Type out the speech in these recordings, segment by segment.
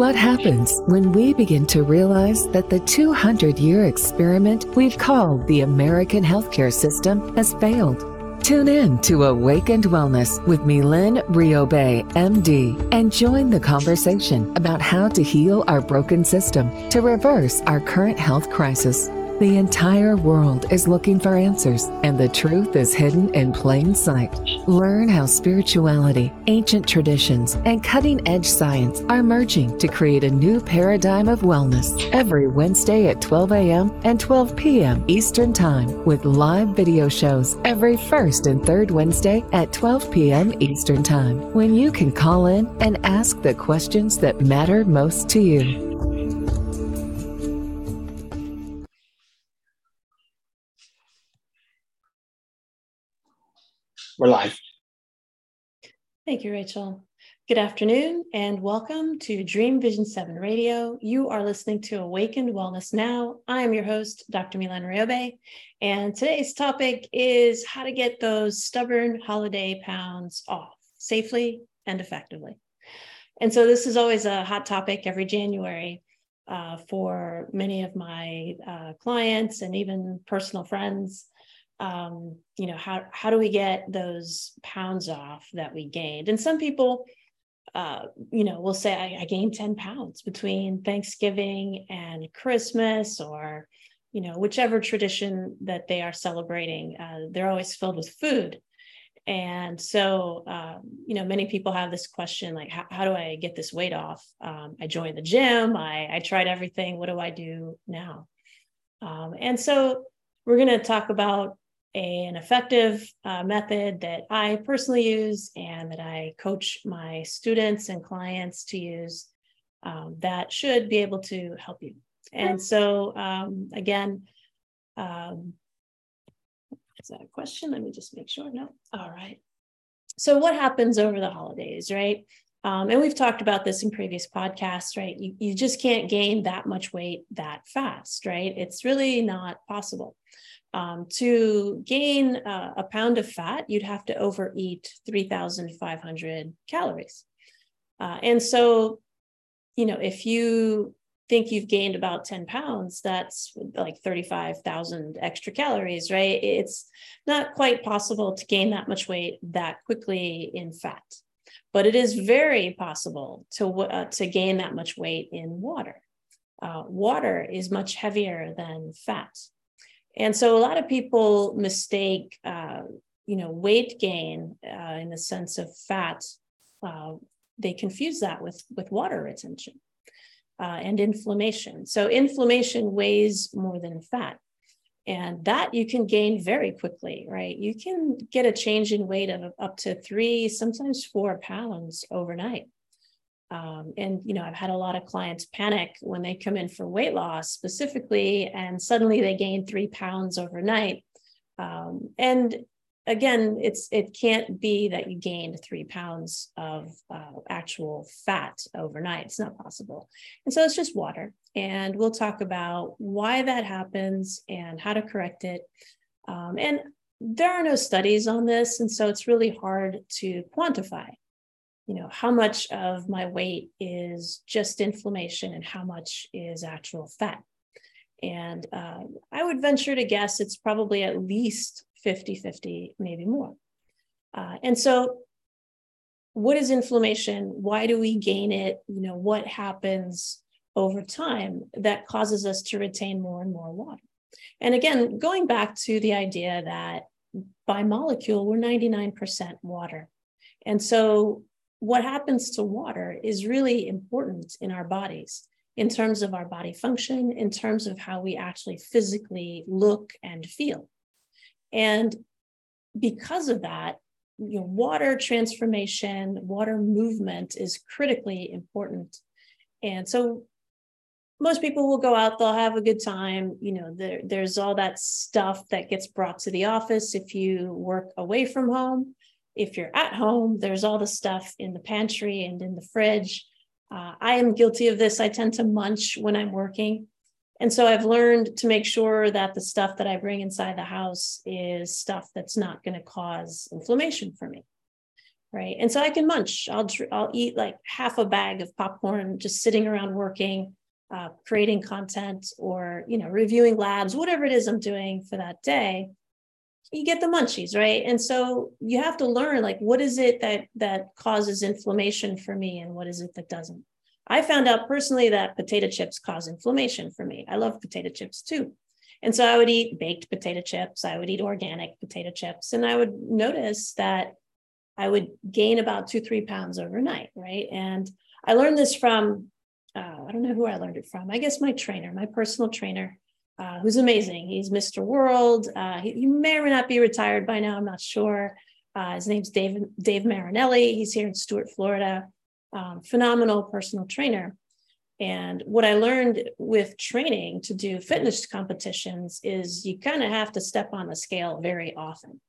What happens when we begin to realize that the 200 year experiment we've called the American healthcare system has failed? Tune in to Awakened Wellness with Mylene Riobe, MD, and join the conversation about how to heal our broken system to reverse our current health crisis. The entire world is looking for answers, and the truth is hidden in plain sight. Learn how spirituality, ancient traditions, and cutting edge science are merging to create a new paradigm of wellness every Wednesday at 12 a.m. and 12 p.m. Eastern Time with live video shows every first and third Wednesday at 12 p.m. Eastern Time when you can call in and ask the questions that matter most to you. We're live. Thank you, Rachel. Good afternoon and welcome to Dream Vision 7 Radio. You are listening to Awakened Wellness Now. I am your host, Dr. Mylene Riobe, and today's topic is how to get those stubborn holiday pounds off safely and effectively. And so this is always a hot topic every January uh, for many of my uh, clients and even personal friends um, you know, how how do we get those pounds off that we gained? And some people, uh, you know, will say I, I gained ten pounds between Thanksgiving and Christmas, or you know, whichever tradition that they are celebrating. Uh, they're always filled with food. And so, um, you know, many people have this question like, how, how do I get this weight off? Um, I joined the gym, I, I tried everything. What do I do now? Um, and so, we're going to talk about an effective uh, method that I personally use and that I coach my students and clients to use um, that should be able to help you. And so, um, again, um, is that a question? Let me just make sure. No. All right. So, what happens over the holidays, right? Um, and we've talked about this in previous podcasts, right? You, you just can't gain that much weight that fast, right? It's really not possible. Um, to gain uh, a pound of fat, you'd have to overeat 3,500 calories. Uh, and so, you know, if you think you've gained about 10 pounds, that's like 35,000 extra calories, right? It's not quite possible to gain that much weight that quickly in fat, but it is very possible to, uh, to gain that much weight in water. Uh, water is much heavier than fat. And so a lot of people mistake, uh, you know, weight gain uh, in the sense of fat. Uh, they confuse that with with water retention uh, and inflammation. So inflammation weighs more than fat, and that you can gain very quickly, right? You can get a change in weight of up to three, sometimes four pounds overnight. Um, and you know i've had a lot of clients panic when they come in for weight loss specifically and suddenly they gain three pounds overnight. Um, and again it's it can't be that you gained three pounds of uh, actual fat overnight. It's not possible. And so it's just water. And we'll talk about why that happens and how to correct it. Um, and there are no studies on this and so it's really hard to quantify you know how much of my weight is just inflammation and how much is actual fat. And uh, i would venture to guess it's probably at least 50 50 maybe more. Uh, and so what is inflammation? Why do we gain it? You know what happens over time that causes us to retain more and more water? And again going back to the idea that by molecule we're 99% water. And so what happens to water is really important in our bodies in terms of our body function, in terms of how we actually physically look and feel. And because of that, you know, water transformation, water movement is critically important. And so most people will go out, they'll have a good time. You know, there, there's all that stuff that gets brought to the office if you work away from home if you're at home, there's all the stuff in the pantry and in the fridge. Uh, I am guilty of this. I tend to munch when I'm working. And so I've learned to make sure that the stuff that I bring inside the house is stuff that's not going to cause inflammation for me. Right. And so I can munch. I'll, I'll eat like half a bag of popcorn just sitting around working, uh, creating content or, you know, reviewing labs, whatever it is I'm doing for that day you get the munchies right? And so you have to learn like what is it that that causes inflammation for me and what is it that doesn't? I found out personally that potato chips cause inflammation for me. I love potato chips too. And so i would eat baked potato chips i would eat organic potato chips and i would notice that i would gain about two three pounds overnight right? And i learned this from uh, i don't know who i learned it from. I guess my trainer my personal trainer uh, who's amazing. He's Mr. World. Uh, he, he, may or may not be retired by now. I'm not sure. Uh, his name's Dave Dave Marinelli. He's here in Stuart, Florida. Um, phenomenal personal trainer. And what I learned with training to do fitness competitions is you kind of have to step on the scale very often.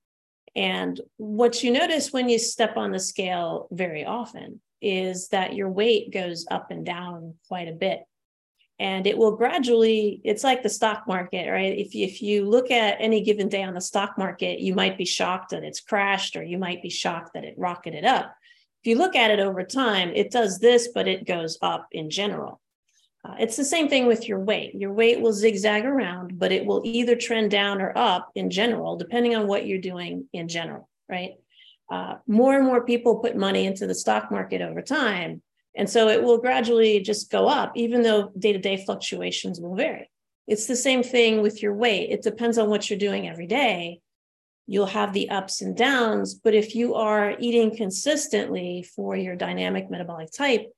And what you notice when you step on the scale very often is that your weight goes up and down quite a bit and it will gradually it's like the stock market right? If you, if you look at any given day on the stock market you might be shocked that it's crashed or you might be shocked that it rocketed up. If you look at it over time it does this but it goes up in general. Uh, it's the same thing with your weight. Your weight will zigzag around but it will either trend down or up in general depending on what you're doing in general right? Uh, more and more people put money into the stock market over time and so it will gradually just go up, even though day to day fluctuations will vary. It's the same thing with your weight. It depends on what you're doing every day. You'll have the ups and downs, but if you are eating consistently for your dynamic metabolic type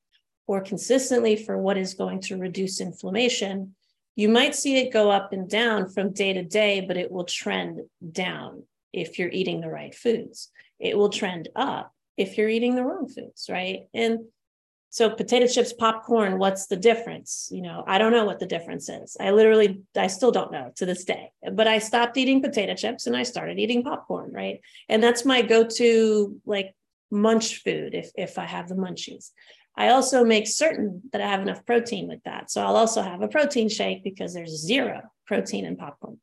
or consistently for what is going to reduce inflammation, you might see it go up and down from day to day, but it will trend down if you're eating the right foods. It will trend up if you're eating the wrong foods, right? And so potato chips, popcorn, what's the difference? You know, I don't know what the difference is. I literally, I still don't know to this day. But I stopped eating potato chips and I started eating popcorn, right? And that's my go-to like munch food if if I have the munchies. I also make certain that I have enough protein with that. So I'll also have a protein shake because there's zero protein in popcorn.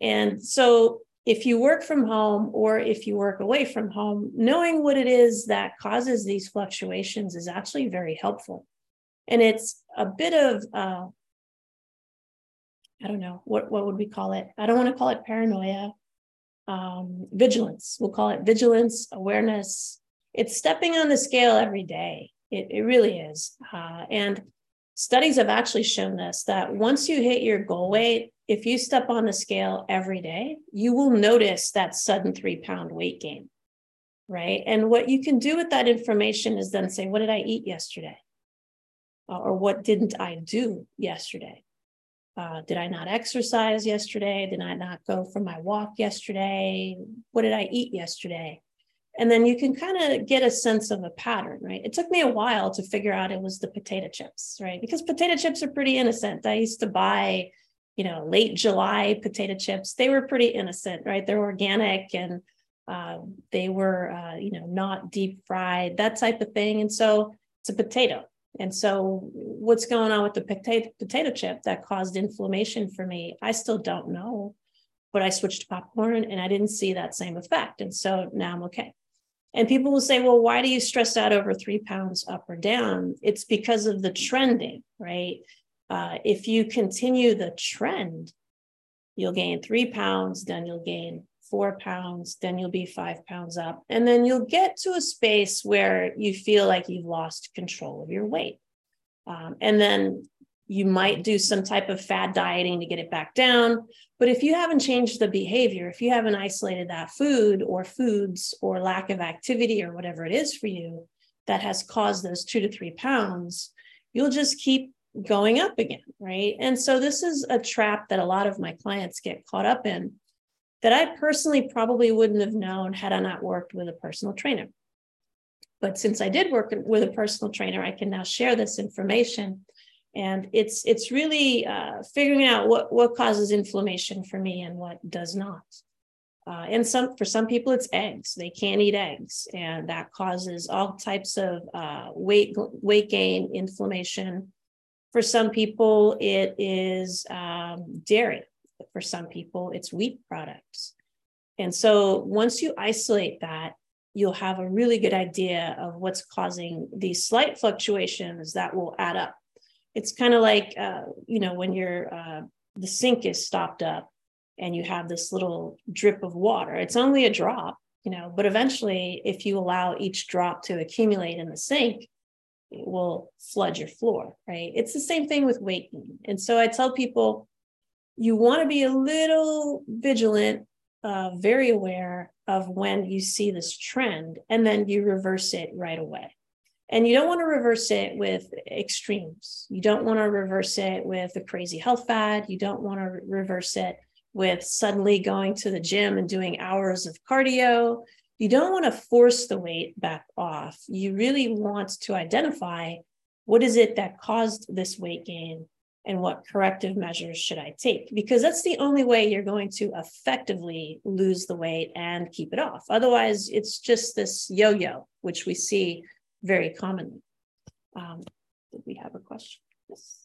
And so if you work from home or if you work away from home, knowing what it is that causes these fluctuations is actually very helpful. And it's a bit of, uh, I don't know, what, what would we call it? I don't want to call it paranoia, um, vigilance. We'll call it vigilance, awareness. It's stepping on the scale every day. It, it really is. Uh, and studies have actually shown this that once you hit your goal weight, if you step on the scale every day, you will notice that sudden three pound weight gain. Right. And what you can do with that information is then say, what did I eat yesterday? Uh, or what didn't I do yesterday? Uh, did I not exercise yesterday? Did I not go for my walk yesterday? What did I eat yesterday? And then you can kind of get a sense of a pattern, right? It took me a while to figure out it was the potato chips, right? Because potato chips are pretty innocent. I used to buy, you know, late July potato chips. They were pretty innocent, right? They're organic and uh, they were, uh, you know, not deep fried, that type of thing. And so it's a potato. And so what's going on with the potato, potato chip that caused inflammation for me? I still don't know, but I switched to popcorn and I didn't see that same effect. And so now I'm okay. And people will say, well, why do you stress out over three pounds up or down? It's because of the trending, right? Uh, if you continue the trend, you'll gain three pounds, then you'll gain four pounds, then you'll be five pounds up. And then you'll get to a space where you feel like you've lost control of your weight. Um, and then you might do some type of fad dieting to get it back down. But if you haven't changed the behavior, if you haven't isolated that food or foods or lack of activity or whatever it is for you that has caused those two to three pounds, you'll just keep going up again. Right. And so this is a trap that a lot of my clients get caught up in that I personally probably wouldn't have known had I not worked with a personal trainer. But since I did work with a personal trainer, I can now share this information and it's it's really uh, figuring out what what causes inflammation for me and what does not Uh, and some for some people it's eggs. They can't eat eggs, and that causes all types of uh, weight weight gain, inflammation. For some people, it is um, dairy. For some people, it's wheat products. And so once you isolate that, you'll have a really good idea of what's causing these slight fluctuations that will add up. It's kind of like, uh, you know, when your uh, the sink is stopped up and you have this little drip of water. It's only a drop, you know, but eventually, if you allow each drop to accumulate in the sink, will flood your floor, right? It's the same thing with weight gain. And so I tell people, you want to be a little vigilant, uh, very aware of when you see this trend, and then you reverse it right away. And you don't want to reverse it with extremes. You don't want to reverse it with a crazy health fad. You don't want to reverse it with suddenly going to the gym and doing hours of cardio. You don't want to force the weight back off. You really want to identify what is it that caused this weight gain and what corrective measures should I take? Because that's the only way you're going to effectively lose the weight and keep it off. Otherwise, it's just this yo yo, which we see very commonly. Um, did we have a question? Yes.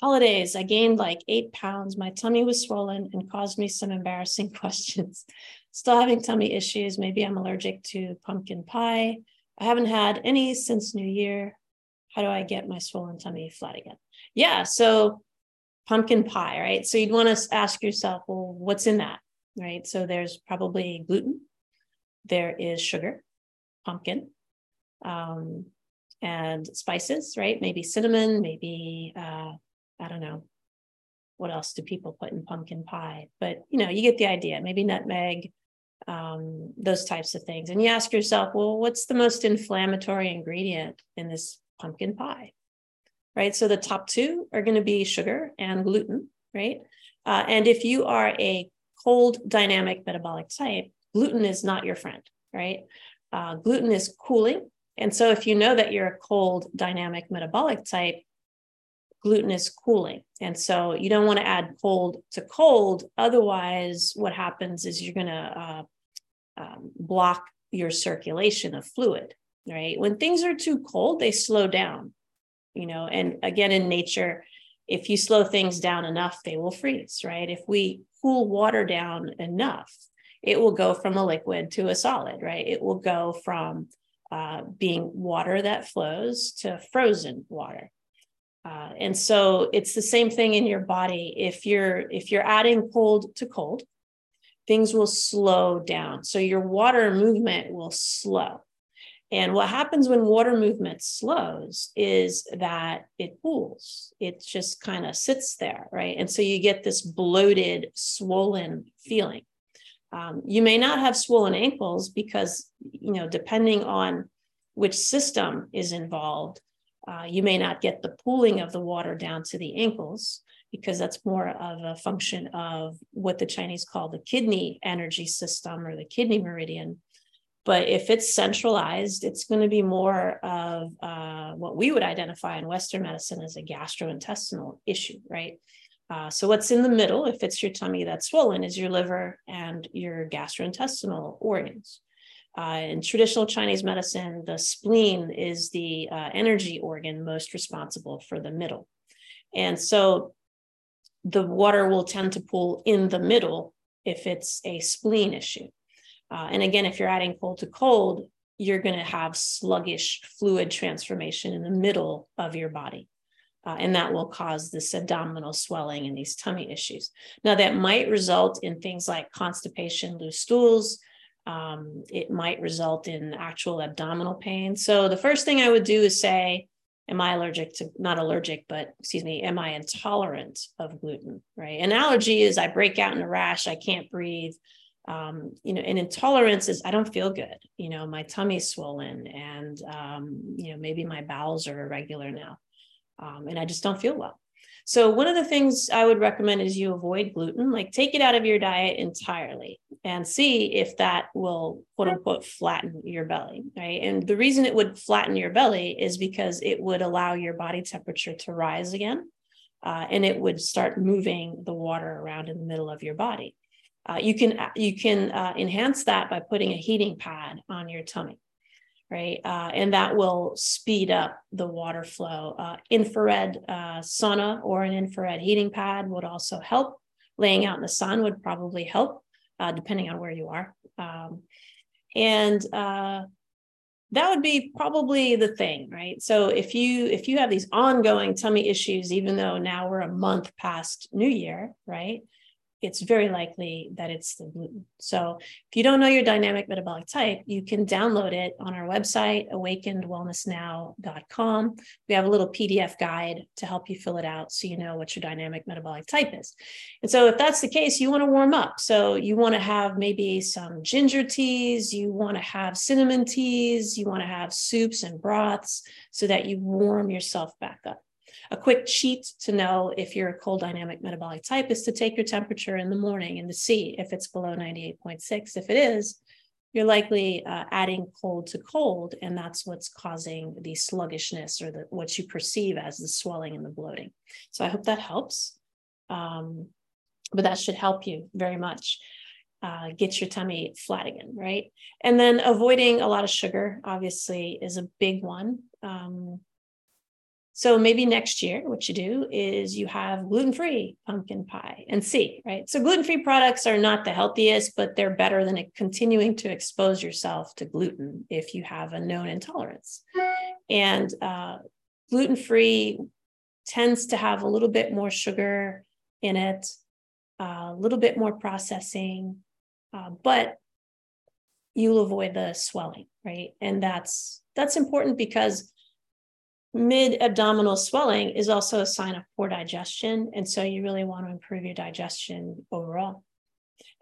Holidays, I gained like eight pounds. My tummy was swollen and caused me some embarrassing questions. Still having tummy issues. Maybe I'm allergic to pumpkin pie. I haven't had any since New Year. How do I get my swollen tummy flat again? Yeah, so pumpkin pie, right? So you'd want to ask yourself, well, what's in that, right? So there's probably gluten, there is sugar, pumpkin, um, and spices, right? Maybe cinnamon, maybe uh, I don't know. What else do people put in pumpkin pie? But you know, you get the idea. Maybe nutmeg, um, those types of things. And you ask yourself, well, what's the most inflammatory ingredient in this pumpkin pie? Right. So the top two are going to be sugar and gluten, right? Uh, and if you are a cold dynamic metabolic type, gluten is not your friend, right? Uh, gluten is cooling. And so if you know that you're a cold dynamic metabolic type, gluten is cooling. And so you don't want to add cold to cold. Otherwise, what happens is you're going to uh, um, block your circulation of fluid, right? When things are too cold, they slow down, you know, and again, in nature, if you slow things down enough, they will freeze, right? If we cool water down enough, it will go from a liquid to a solid, right? It will go from uh, being water that flows to frozen water. Uh, and so it's the same thing in your body. If you're if you're adding cold to cold, things will slow down. So your water movement will slow. And what happens when water movement slows is that it pools. It just kind of sits there, right? And so you get this bloated, swollen feeling. Um, you may not have swollen ankles because, you know, depending on which system is involved, uh, you may not get the pooling of the water down to the ankles because that's more of a function of what the Chinese call the kidney energy system or the kidney meridian. But if it's centralized, it's going to be more of uh, what we would identify in Western medicine as a gastrointestinal issue, right? Uh, so, what's in the middle, if it's your tummy that's swollen, is your liver and your gastrointestinal organs. Uh, in traditional Chinese medicine, the spleen is the uh, energy organ most responsible for the middle. And so the water will tend to pool in the middle if it's a spleen issue. Uh, and again, if you're adding cold to cold, you're going to have sluggish fluid transformation in the middle of your body. Uh, and that will cause this abdominal swelling and these tummy issues. Now, that might result in things like constipation, loose stools, um, it might result in actual abdominal pain. So the first thing I would do is say, am I allergic to, not allergic, but excuse me, am I intolerant of gluten, right? An allergy is I break out in a rash, I can't breathe. Um, you know, an intolerance is I don't feel good. You know, my tummy's swollen and, um, you know, maybe my bowels are irregular now. Um, and I just don't feel well. So one of the things I would recommend is you avoid gluten, like take it out of your diet entirely and see if that will quote unquote flatten your belly, right? And the reason it would flatten your belly is because it would allow your body temperature to rise again. Uh, and it would start moving the water around in the middle of your body. Uh, you can you can uh, enhance that by putting a heating pad on your tummy, right? Uh, and that will speed up the water flow. Uh, infrared uh, sauna or an infrared heating pad would also help. Laying out in the sun would probably help, uh, depending on where you are. Um, and that would be probably the thing right so if you if you have these ongoing tummy issues even though now we're a month past new year right it's very likely that it's the gluten. So if you don't know your dynamic metabolic type, you can download it on our website, awakenedwellnessnow.com. We have a little PDF guide to help you fill it out so you know what your dynamic metabolic type is. And so if that's the case, you want to warm up. So you want to have maybe some ginger teas, you want to have cinnamon teas, you want to have soups and broths so that you warm yourself back up. A quick cheat to know if you're a cold dynamic metabolic type is to take your temperature in the morning and to see if it's below 98.6. If it is, you're likely uh, adding cold to cold, and that's what's causing the sluggishness or the, what you perceive as the swelling and the bloating. So I hope that helps. Um, but that should help you very much. Uh, get your tummy flat again, right? And then avoiding a lot of sugar, obviously, is a big one. Um, so maybe next year, what you do is you have gluten free pumpkin pie and see, right? So gluten free products are not the healthiest, but they're better than continuing to expose yourself to gluten if you have a known intolerance. And uh, gluten free tends to have a little bit more sugar in it, a little bit more processing, uh, but you'll avoid the swelling, right? And that's that's important because mid abdominal swelling is also a sign of poor digestion. And so you really want to improve your digestion overall.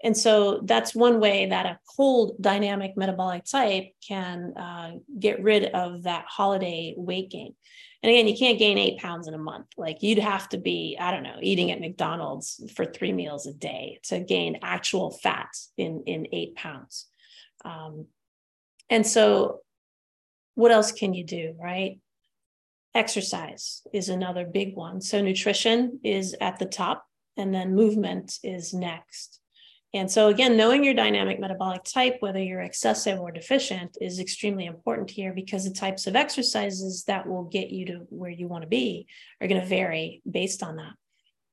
And so that's one way that a cold dynamic metabolic type can uh, get rid of that holiday weight gain. And again, you can't gain eight pounds in a month. Like you'd have to be, I don't know, eating at McDonald's for three meals a day to gain actual fat in, in eight pounds. Um, and so, what else can you do, right? Exercise is another big one. So, nutrition is at the top, and then movement is next. And so, again, knowing your dynamic metabolic type, whether you're excessive or deficient, is extremely important here because the types of exercises that will get you to where you want to be are going to vary based on that.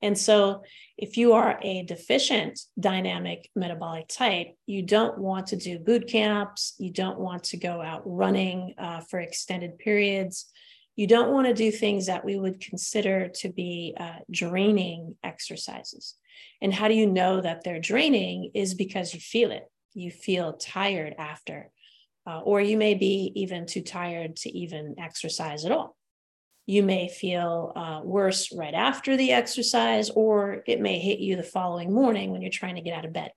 And so, if you are a deficient dynamic metabolic type, you don't want to do boot camps, you don't want to go out running uh, for extended periods you don't want to do things that we would consider to be uh, draining exercises. And how do you know that they're draining is because you feel it. You feel tired after, uh, or you may be even too tired to even exercise at all. You may feel uh, worse right after the exercise, or it may hit you the following morning when you're trying to get out of bed.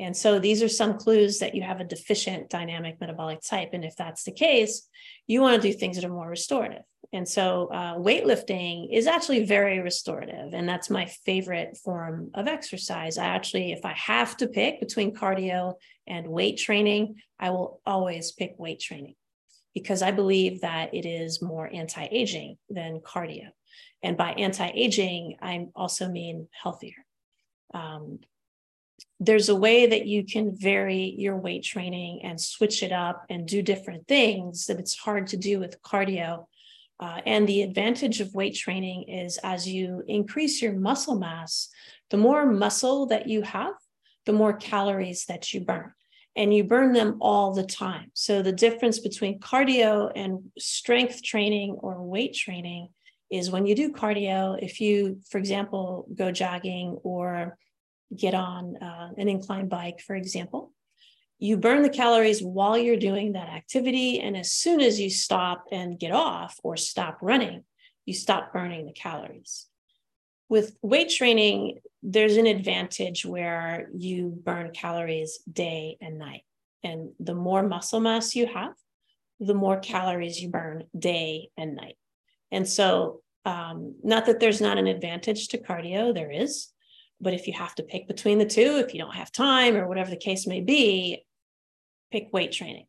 And so these are some clues that you have a deficient dynamic metabolic type. And if that's the case, you want to do things that are more restorative. And so uh, weightlifting is actually very restorative. And that's my favorite form of exercise. I actually, if I have to pick between cardio and weight training, I will always pick weight training because I believe that it is more anti aging than cardio. And by anti aging, I also mean healthier. Um, there's a way that you can vary your weight training and switch it up and do different things that it's hard to do with cardio. Uh, and the advantage of weight training is as you increase your muscle mass, the more muscle that you have, the more calories that you burn. And you burn them all the time. So the difference between cardio and strength training or weight training is when you do cardio, if you, for example, go jogging or get on uh, an incline bike, for example, you burn the calories while you're doing that activity. And as soon as you stop and get off or stop running, you stop burning the calories. With weight training, there's an advantage where you burn calories day and night. And the more muscle mass you have, the more calories you burn day and night. And so, um, not that there's not an advantage to cardio, there is. But if you have to pick between the two, if you don't have time or whatever the case may be, pick weight training.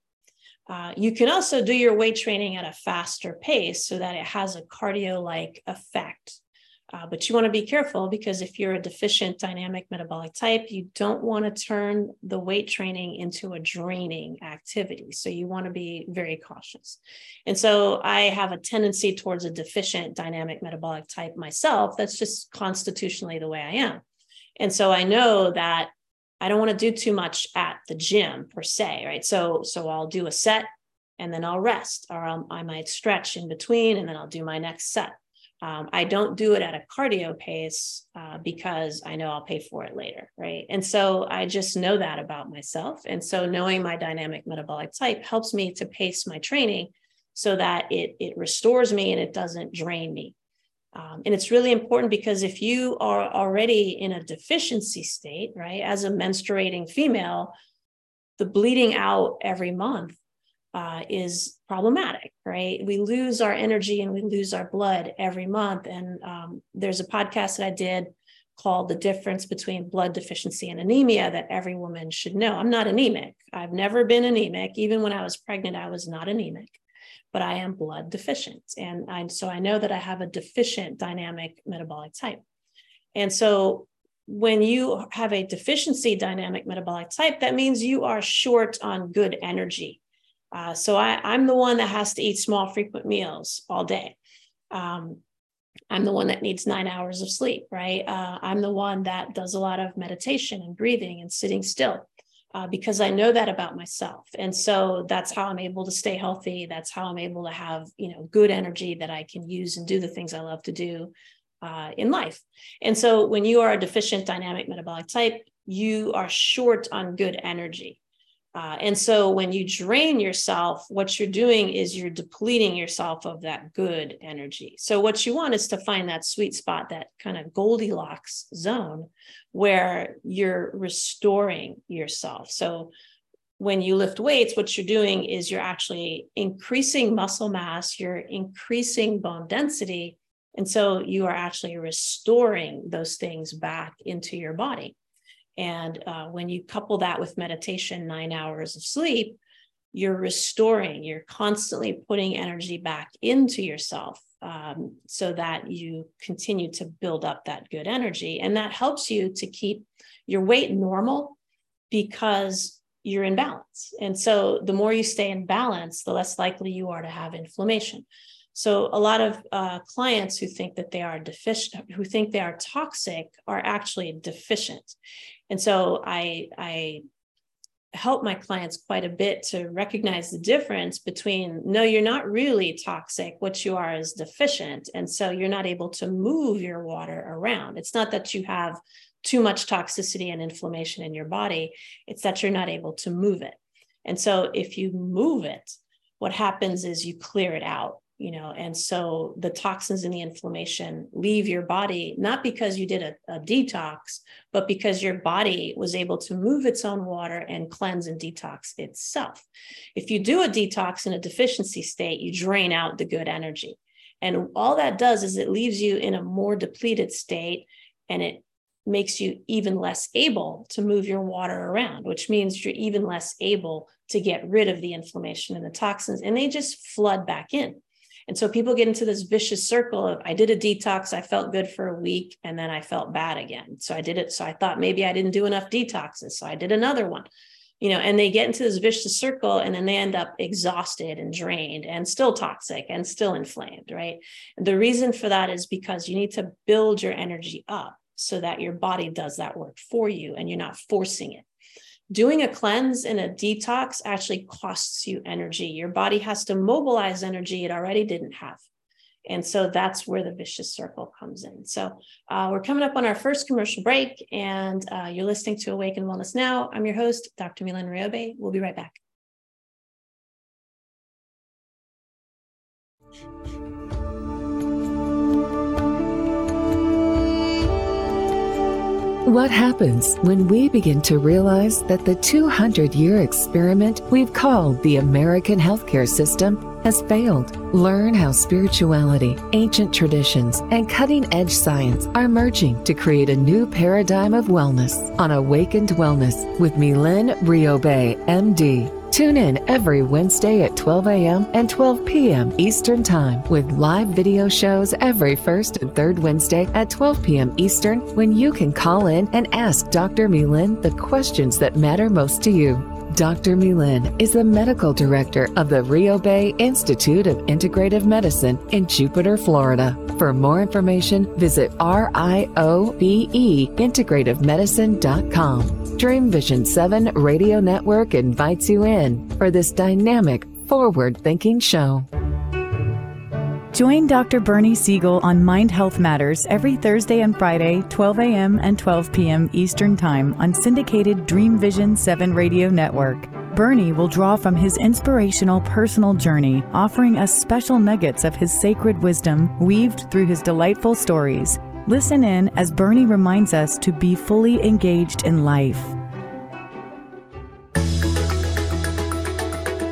Uh, you can also do your weight training at a faster pace so that it has a cardio like effect. Uh, but you want to be careful because if you're a deficient dynamic metabolic type, you don't want to turn the weight training into a draining activity. So you want to be very cautious. And so I have a tendency towards a deficient dynamic metabolic type myself. That's just constitutionally the way I am. And so I know that I don't want to do too much at the gym per se, right? So so I'll do a set and then I'll rest, or I'll, I might stretch in between, and then I'll do my next set. Um, I don't do it at a cardio pace uh, because I know I'll pay for it later, right? And so I just know that about myself. And so knowing my dynamic metabolic type helps me to pace my training so that it it restores me and it doesn't drain me. Um, and it's really important because if you are already in a deficiency state, right, as a menstruating female, the bleeding out every month uh, is problematic, right? We lose our energy and we lose our blood every month. And um, there's a podcast that I did called The Difference Between Blood Deficiency and Anemia that every woman should know. I'm not anemic. I've never been anemic. Even when I was pregnant, I was not anemic, but I am blood deficient. And I, so I know that I have a deficient dynamic metabolic type. And so when you have a deficiency dynamic metabolic type, that means you are short on good energy uh, so I, I'm the one that has to eat small, frequent meals all day. Um, I'm the one that needs nine hours of sleep, right? Uh, I'm the one that does a lot of meditation and breathing and sitting still uh, because I know that about myself. And so that's how I'm able to stay healthy. That's how I'm able to have, you know, good energy that I can use and do the things I love to do uh, in life. And so when you are a deficient dynamic metabolic type, you are short on good energy. Uh, and so when you drain yourself, what you're doing is you're depleting yourself of that good energy. So what you want is to find that sweet spot, that kind of Goldilocks zone where you're restoring yourself. So when you lift weights, what you're doing is you're actually increasing muscle mass, you're increasing bone density. And so you are actually restoring those things back into your body. And uh, when you couple that with meditation, nine hours of sleep, you're restoring, you're constantly putting energy back into yourself um, so that you continue to build up that good energy. And that helps you to keep your weight normal because you're in balance. And so the more you stay in balance, the less likely you are to have inflammation. So a lot of uh, clients who think that they are deficient, who think they are toxic, are actually deficient. And so I, I help my clients quite a bit to recognize the difference between no, you're not really toxic. What you are is deficient. And so you're not able to move your water around. It's not that you have too much toxicity and inflammation in your body, it's that you're not able to move it. And so if you move it, what happens is you clear it out you know and so the toxins and the inflammation leave your body not because you did a, a, detox but because your body was able to move its own water and cleanse and detox itself. If you do a detox in a deficiency state you drain out the good energy. And all that does is it leaves you in a more depleted state and it makes you even less able to move your water around which means you're even less able to get rid of the inflammation and the toxins and they just flood back in and so people get into this vicious circle of I did a detox, I felt good for a week, and then I felt bad again. So I did it. So I thought maybe I didn't do enough detoxes. So I did another one, you know, and they get into this vicious circle and then they end up exhausted and drained and still toxic and still inflamed, right? And the reason for that is because you need to build your energy up so that your body does that work for you and you're not forcing it doing a cleanse and a detox actually costs you energy. Your body has to mobilize energy it already didn't have. And so that's where the vicious circle comes in. So uh, we're coming up on our first commercial break, and uh, you're listening to Awaken Wellness Now. I'm your host, Dr. Mylene Riobe. We'll be right back. What happens when we begin to realize that the 200 year experiment we've called the American healthcare system has failed? Learn how spirituality, ancient traditions, and cutting edge science are merging to create a new paradigm of wellness on Awakened Wellness with Mylene Riobe, MD. Tune in every Wednesday at 12 a.m. and 12 p.m. Eastern Time with live video shows every first and third Wednesday at 12 p.m. Eastern when you can call in and ask Dr. Mylene the questions that matter most to you. Dr. Mylene is the medical director of the Riobe Institute of Integrative Medicine in Jupiter, Florida. For more information, visit RIOBE integrativemedicine.com. Dream Vision 7 Radio Network invites you in for this dynamic, forward thinking show. Join Dr. Bernie Siegel on Mind Health Matters every Thursday and Friday, 12 a.m. and 12 p.m. Eastern Time on syndicated Dream Vision 7 Radio Network. Bernie will draw from his inspirational personal journey, offering us special nuggets of his sacred wisdom weaved through his delightful stories. Listen in as Bernie reminds us to be fully engaged in life.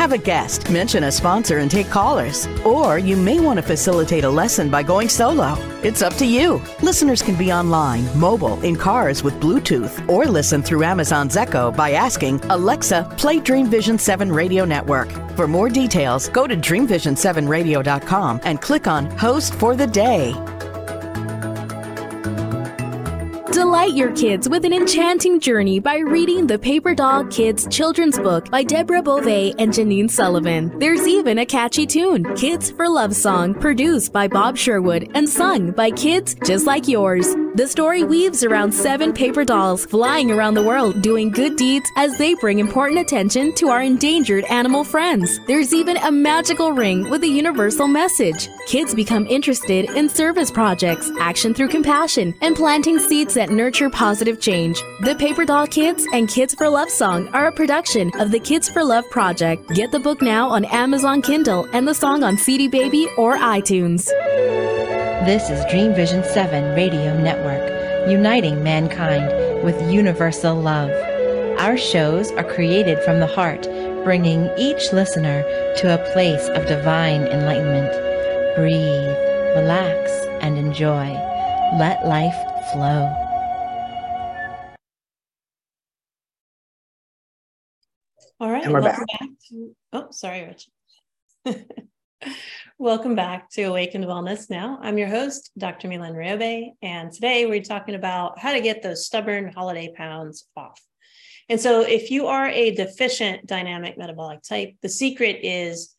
Have a guest, mention a sponsor, and take callers. Or you may want to facilitate a lesson by going solo. It's up to you. Listeners can be online, mobile, in cars with Bluetooth, or listen through Amazon's Echo by asking Alexa, play Dream Vision 7 Radio Network. For more details, go to dreamvision7radio.com and click on Host for the Day. Delight your kids with an enchanting journey by reading the Paper Doll Kids children's book by Deborah Bove and Janine Sullivan. There's even a catchy tune, Kids for Love Song, produced by Bob Sherwood and sung by kids just like yours. The story weaves around seven paper dolls flying around the world doing good deeds as they bring important attention to our endangered animal friends. There's even a magical ring with a universal message. Kids become interested in service projects, action through compassion, and planting seeds that nurture positive change. The Paper Doll Kids and Kids for Love Song are a production of the Kids for Love Project. Get the book now on Amazon Kindle and the song on CD Baby or iTunes. This is Dream Vision 7 Radio Network, uniting mankind with universal love. Our shows are created from the heart, bringing each listener to a place of divine enlightenment. Breathe, relax, and enjoy. Let life flow. All right. And we're welcome back. back to, oh, sorry, Rich. welcome back to Awakened Wellness Now. I'm your host, Dr. Mylene Riobe, and today we're talking about how to get those stubborn holiday pounds off. And so, if you are a deficient dynamic metabolic type, the secret is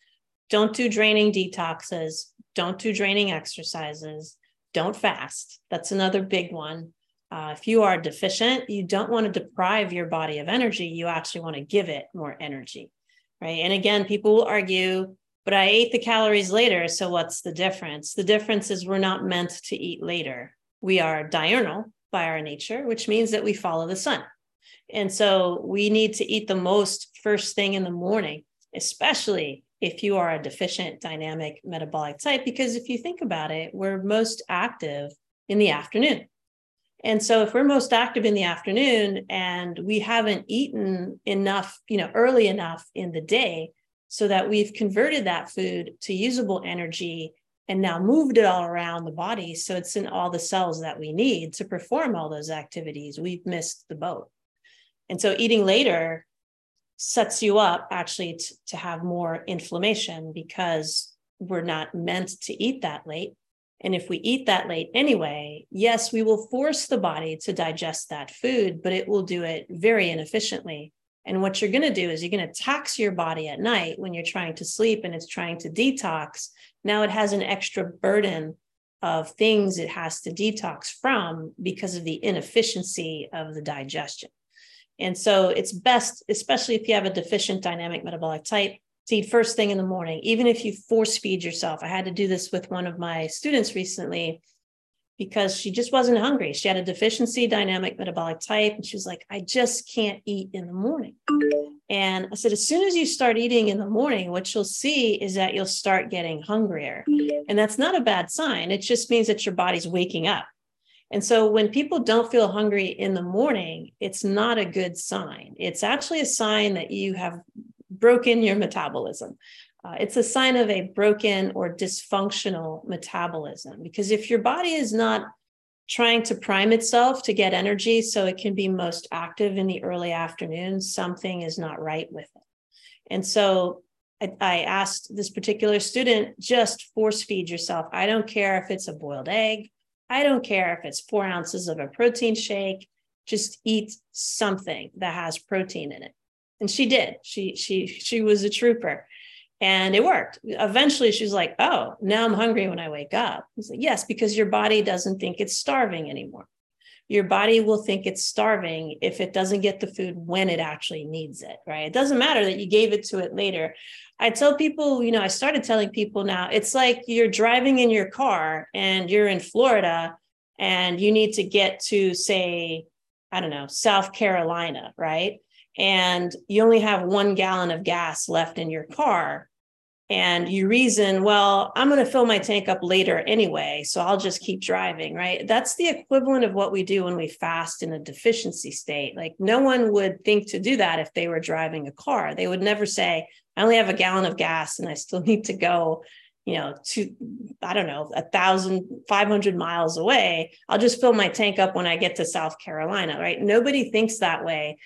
don't do draining detoxes, don't do draining exercises, don't fast. That's another big one. Uh, if you are deficient, you don't want to deprive your body of energy. You actually want to give it more energy, right? And again, people will argue, but I ate the calories later. So what's the difference? The difference is we're not meant to eat later. We are diurnal by our nature, which means that we follow the sun. And so we need to eat the most first thing in the morning, especially if you are a deficient dynamic metabolic type, because if you think about it, we're most active in the afternoon. And so if we're most active in the afternoon and we haven't eaten enough, you know, early enough in the day so that we've converted that food to usable energy and now moved it all around the body so it's in all the cells that we need to perform all those activities, we've missed the boat. And so eating later sets you up actually to, to have more inflammation because we're not meant to eat that late and if we eat that late anyway, yes, we will force the body to digest that food, but it will do it very inefficiently. And what you're going to do is you're going to tax your body at night when you're trying to sleep and it's trying to detox. Now it has an extra burden of things it has to detox from because of the inefficiency of the digestion. And so it's best, especially if you have a deficient dynamic metabolic type, to eat first thing in the morning, even if you force feed yourself. I had to do this with one of my students recently because she just wasn't hungry. She had a deficiency dynamic metabolic type. And she was like, I just can't eat in the morning. And I said, as soon as you start eating in the morning, what you'll see is that you'll start getting hungrier. And that's not a bad sign. It just means that your body's waking up. And so when people don't feel hungry in the morning, it's not a good sign. It's actually a sign that you have broken your metabolism. Uh, it's a sign of a broken or dysfunctional metabolism because if your body is not trying to prime itself to get energy so it can be most active in the early afternoon, something is not right with it. And so I, I asked this particular student just force feed yourself. I don't care if it's a boiled egg, I don't care if it's four ounces of a protein shake, just eat something that has protein in it. And she did. She she she was a trooper and it worked. Eventually, she's like, "Oh, now I'm hungry when I wake up." I like, "Yes, because your body doesn't think it's starving anymore. Your body will think it's starving if it doesn't get the food when it actually needs it, right? It doesn't matter that you gave it to it later. I tell people, you know, I started telling people now, it's like you're driving in your car and you're in Florida and you need to get to, say, I don't know, South Carolina, right? And you only have one gallon of gas left in your car and you reason, well, I'm going to fill my tank up later anyway, so I'll just keep driving, right? That's the equivalent of what we do when we fast in a deficiency state. Like, no one would think to do that if they were driving a car. They would never say, I only have a gallon of gas and I still need to go, you know, to, I don't know, a thousand, five hundred miles away. I'll just fill my tank up when I get to South Carolina, right? Nobody thinks that way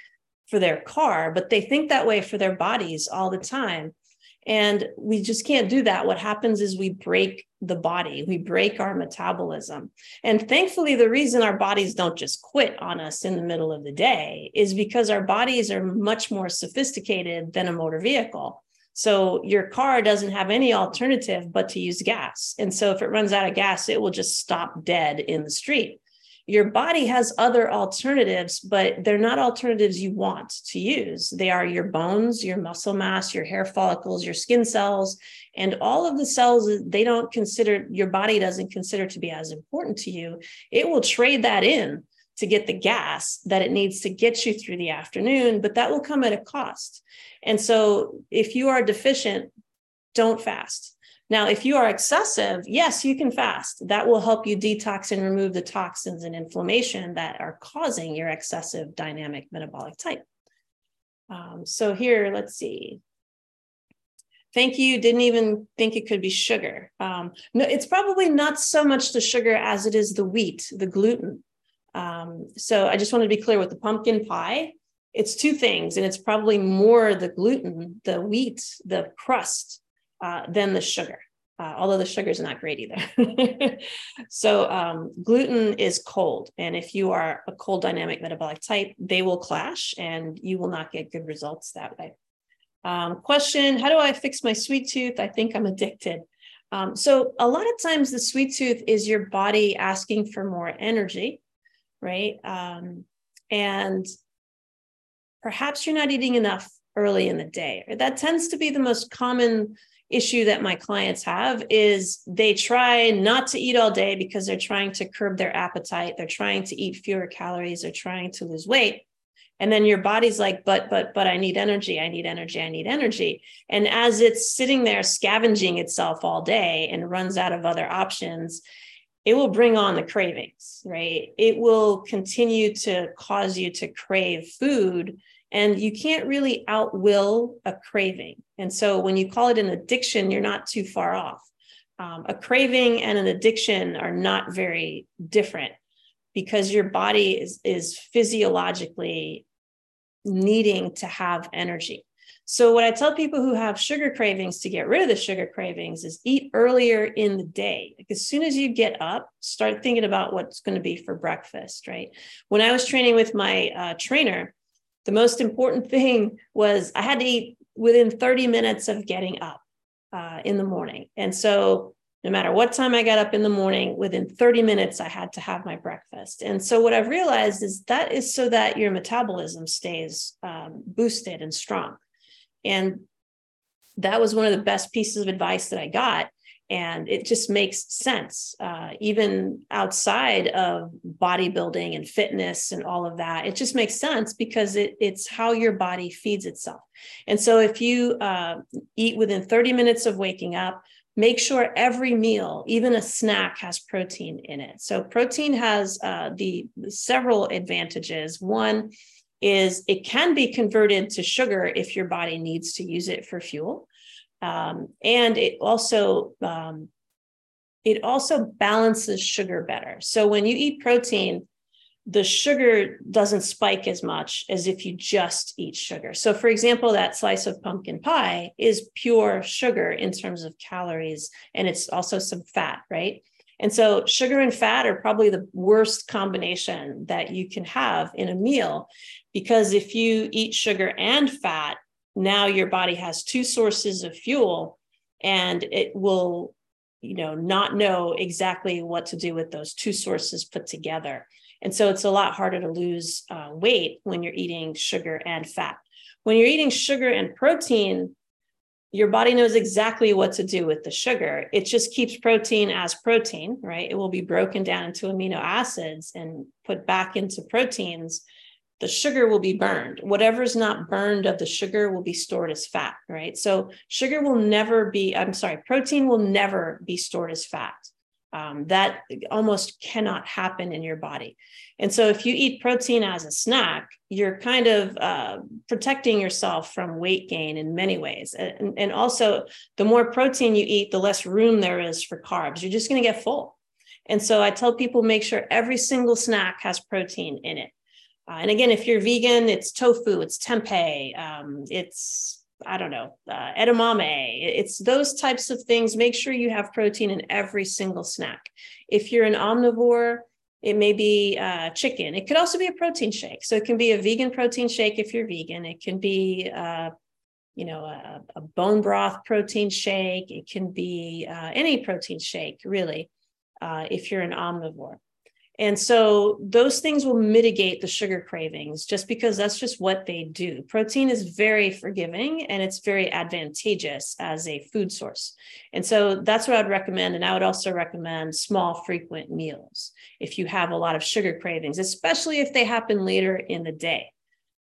for their car, but they think that way for their bodies all the time. And we just can't do that. What happens is we break the body, we break our metabolism. And thankfully, the reason our bodies don't just quit on us in the middle of the day is because our bodies are much more sophisticated than a motor vehicle. So your car doesn't have any alternative but to use gas. And so if it runs out of gas, it will just stop dead in the street your body has other alternatives, but they're not alternatives you want to use. They are your bones, your muscle mass, your hair follicles, your skin cells, and all of the cells they don't consider, your body doesn't consider to be as important to you. It will trade that in to get the gas that it needs to get you through the afternoon, but that will come at a cost. And so if you are deficient, don't fast now, if you are excessive, yes, you can fast. That will help you detox and remove the toxins and inflammation that are causing your excessive dynamic metabolic type. Um, so here, let's see. Thank you. Didn't even think it could be sugar. Um, no, it's probably not so much the sugar as it is the wheat, the gluten. Um, so I just want to be clear with the pumpkin pie. It's two things, and it's probably more the gluten, the wheat, the crust uh, than the sugar. Uh, although the sugar is not great either. so um, gluten is cold, and if you are a cold dynamic metabolic type, they will clash, and you will not get good results that way. Um, question: How do I fix my sweet tooth? I think I'm addicted. Um, so a lot of times, the sweet tooth is your body asking for more energy, right? Um, and perhaps you're not eating enough early in the day. That tends to be the most common issue that my clients have is they try not to eat all day because they're trying to curb their appetite. They're trying to eat fewer calories. They're trying to lose weight. And then your body's like but but but i need energy. I need energy. I need energy. And as it's sitting there scavenging itself all day and runs out of other options it will bring on the cravings right? It will continue to cause you to crave food and you can't really outwill a craving. And so when you call it an addiction, you're not too far off. Um, a craving and an addiction are not very different because your body is, is physiologically needing to have energy. So, what I tell people who have sugar cravings to get rid of the sugar cravings is eat earlier in the day. Like as soon as you get up, start thinking about what's going to be for breakfast, right? When I was training with my uh, trainer, the most important thing was I had to eat within 30 minutes of getting up uh, in the morning. And so, no matter what time I got up in the morning, within 30 minutes, I had to have my breakfast. And so, what I've realized is that is so that your metabolism stays um, boosted and strong. And that was one of the best pieces of advice that I got and it just makes sense uh, even outside of bodybuilding and fitness and all of that it just makes sense because it, it's how your body feeds itself and so if you uh, eat within 30 minutes of waking up make sure every meal, even a snack, has protein in it. So protein has uh, the, several advantages. One is it can be converted to sugar if your body needs to use it for fuel, um, and it also um, it also balances sugar better. So when you eat protein, the sugar doesn't spike as much as if you just eat sugar. So, for example, that slice of pumpkin pie is pure sugar in terms of calories, and it's also some fat, right? And so, sugar and fat are probably the worst combination that you can have in a meal because if you eat sugar and fat, now your body has two sources of fuel and it will you know not know exactly what to do with those two sources put together and so it's a lot harder to lose uh, weight when you're eating sugar and fat. When you're eating sugar and protein, your body knows exactly what to do with the sugar. It just keeps protein as protein, right? It will be broken down into amino acids and put back into proteins. The sugar will be burned. Whatever's not burned of the sugar will be stored as fat, right? So sugar will never be, I'm sorry, protein will never be stored as fat. Um, that almost cannot happen in your body. And so, if you eat protein as a snack, you're kind of uh, protecting yourself from weight gain in many ways. And, and also, the more protein you eat, the less room there is for carbs. You're just going to get full. And so, I tell people make sure every single snack has protein in it. Uh, and again, if you're vegan, it's tofu, it's tempeh, um, it's I don't know, uh, edamame. It's those types of things. Make sure you have protein in every single snack. If you're an omnivore, it may be uh, chicken. It could also be a protein shake. So it can be a vegan protein shake if you're vegan. It can be, uh, you know, a, a, bone broth protein shake. It can be uh, any protein shake, really, uh, if you're an omnivore. And so those things will mitigate the sugar cravings just because that's just what they do. Protein is very forgiving and it's very advantageous as a food source. And so that's what I'd recommend. And I would also recommend small, frequent meals if you have a lot of sugar cravings, especially if they happen later in the day.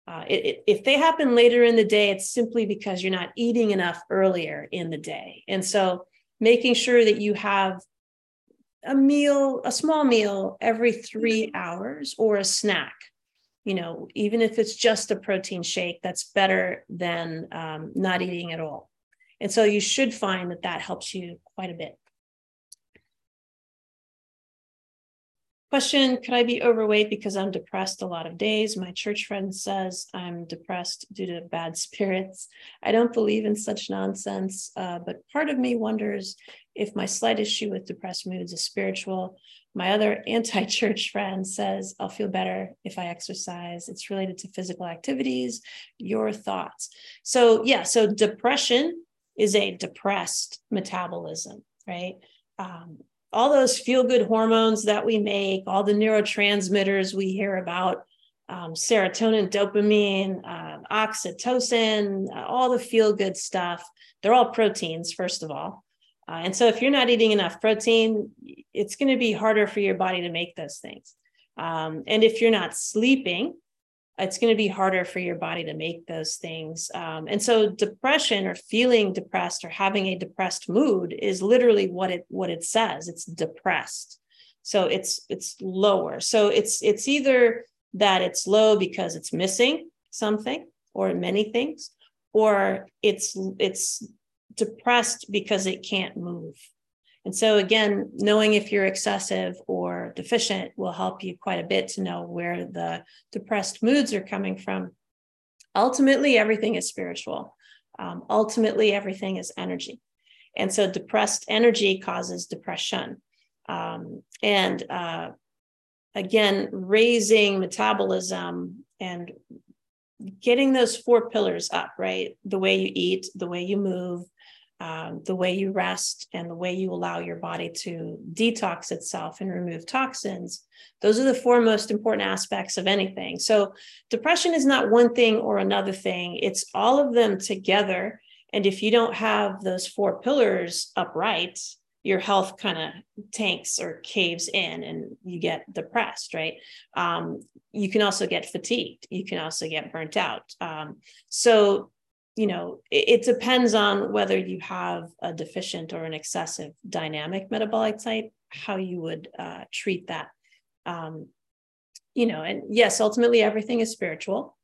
Uh, it, it, if they happen later in the day, it's simply because you're not eating enough earlier in the day. And so making sure that you have a meal, a small meal every three hours or a snack. You know, even if it's just a protein shake, that's better than um, not eating at all. And so you should find that that helps you quite a bit. Question Could I be overweight because I'm depressed a lot of days? My church friend says I'm depressed due to bad spirits. I don't believe in such nonsense, uh, but part of me wonders if my slight issue with depressed moods is spiritual. My other anti church friend says I'll feel better if I exercise. It's related to physical activities. Your thoughts. So, yeah, so depression is a depressed metabolism, right? Um, all those feel good hormones that we make, all the neurotransmitters we hear about, um, serotonin, dopamine, uh, oxytocin, uh, all the feel good stuff. They're all proteins, first of all. Uh, and so if you're not eating enough protein, it's going to be harder for your body to make those things. Um, and if you're not sleeping, it's going to be harder for your body to make those things. Um, and so depression or feeling depressed or having a depressed mood is literally what it what it says. It's depressed. So it's it's lower. So it's it's either that it's low because it's missing something or many things, or it's it's depressed because it can't move. And so, again, knowing if you're excessive or deficient will help you quite a bit to know where the depressed moods are coming from. Ultimately, everything is spiritual. Um, ultimately, everything is energy. And so, depressed energy causes depression. Um, and uh, again, raising metabolism and getting those four pillars up, right? The way you eat, the way you move, um, the way you rest and the way you allow your body to detox itself and remove toxins those are the four most important aspects of anything. So depression is not one thing or another thing. It's all of them together. And if you don't have those four pillars upright your health kind of tanks or caves in and you get depressed right? Um, you can also get fatigued. You can also get burnt out. Um, so you know, it, it, depends on whether you have a deficient or an excessive dynamic metabolic type, how you would uh, treat that. Um, you know, and yes, ultimately everything is spiritual.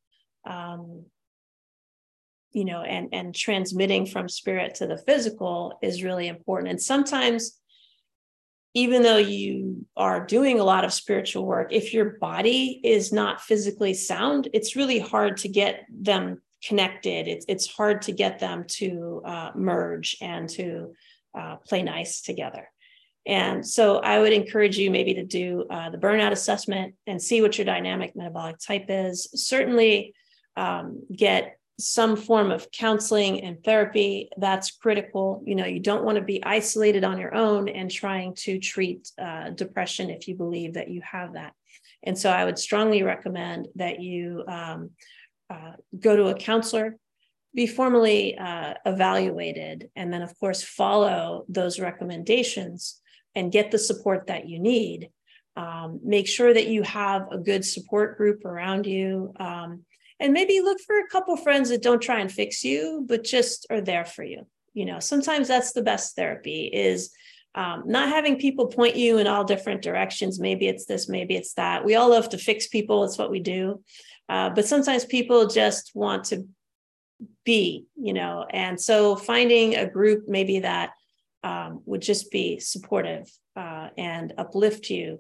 Um, you know, and and transmitting from spirit to the physical is really important. And sometimes, even though you are doing a lot of spiritual work, if your body is not physically sound, it's really hard to get them connected. It's it's hard to get them to uh, merge and to uh, play nice together. And so I would encourage you maybe to do uh, the burnout assessment and see what your dynamic metabolic type is. Certainly um, get some form of counseling and therapy that's critical you know you don't want to be isolated on your own and trying to treat uh, depression if you believe that you have that and so i would strongly recommend that you um, uh, go to a counselor be formally uh, evaluated and then of course follow those recommendations and get the support that you need. Um, make sure that you have a good support group around you. Um, and maybe look for a couple friends that don't try and fix you but just are there for you. You know sometimes that's the best therapy is um, not having people point you in all different directions maybe it's this maybe it's that we all love to fix people it's what we do uh, but sometimes people just want to be you know and so finding a group maybe that um, would just be supportive uh, and uplift you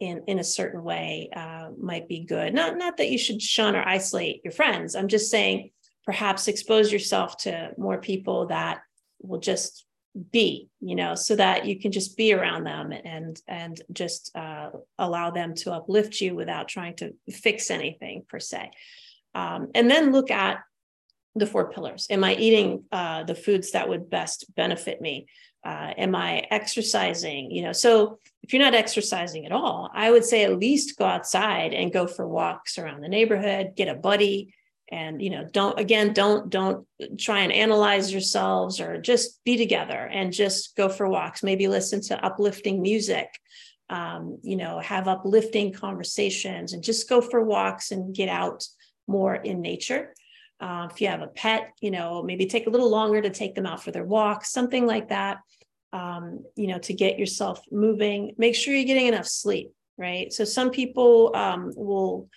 in in a certain way uh, might be good. Not not that you should shun or isolate your friends. I'm just saying perhaps expose yourself to more people that will just be you know so that you can just be around them and and just uh, allow them to uplift you without trying to fix anything per se. Um, and then look at the four pillars. Am i eating uh, the foods that would best benefit me? Uh, am i exercising? You know so if you're not exercising at all i would say at least go outside and go for walks around the neighborhood get a buddy and you know don't again don't don't try and analyze yourselves or just be together and just go for walks maybe listen to uplifting music um, you know have uplifting conversations and just go for walks and get out more in nature uh, if you have a pet, you know, maybe take a little longer to take them out for their walk, something like that, um, you know, to get yourself moving. Make sure you're getting enough sleep, right? So some people um, will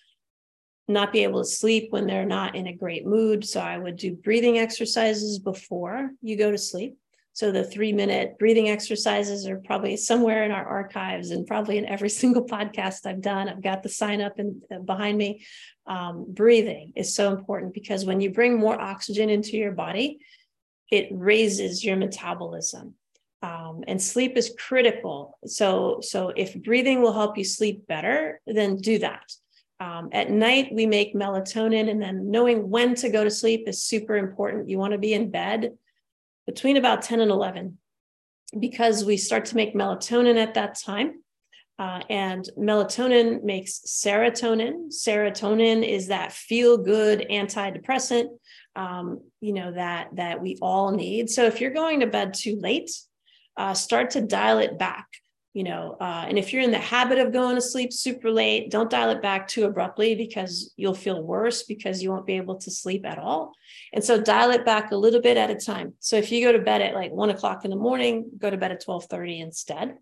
not be able to sleep when they're not in a great mood. So I would do breathing exercises before you go to sleep. So the three minute breathing exercises are probably somewhere in our archives and probably in every single podcast I've done. I've got the sign up and uh, behind me. Um, breathing is so important because when you bring more oxygen into your body, it raises your metabolism. Um, and sleep is critical. So, so if breathing will help you sleep better, then do that. Um, at night, we make melatonin, and then knowing when to go to sleep is super important. You want to be in bed between about 10 and 11 because we start to make melatonin at that time. Uh, and melatonin makes serotonin. Serotonin is that feel good antidepressant, um, you know, that, that we all need. So if you're going to bed too late, uh, start to dial it back you know uh, and if you're in the habit of going to sleep super late don't dial it back too abruptly because you'll feel worse because you won't be able to sleep at all. And so dial it back a little bit at a time. So if you go to bed at like one o'clock in the morning go to bed at 12.30 instead.